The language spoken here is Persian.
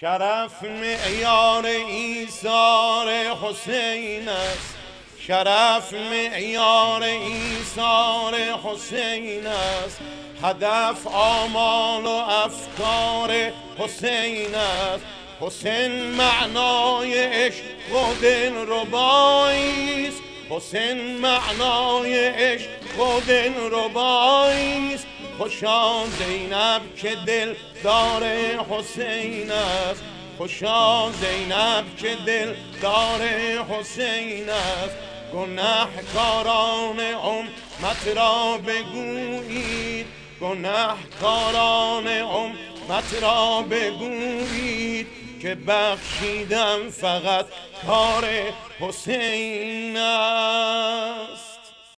شرف معیار ایثار حسین است. شرف معیار ایثار حسین است. هدف آمال و افکار حسین است. حسین معنای عشق و دل ربایی است. حسین معنای عشق و دل ربایی است خوشا زینب که دل دار حسین است. خوشا زینب که دل دار حسین است. گنهکاران امت را بگویید. گنهکاران امت را بگویید. که بخشیدم فقط کار حسین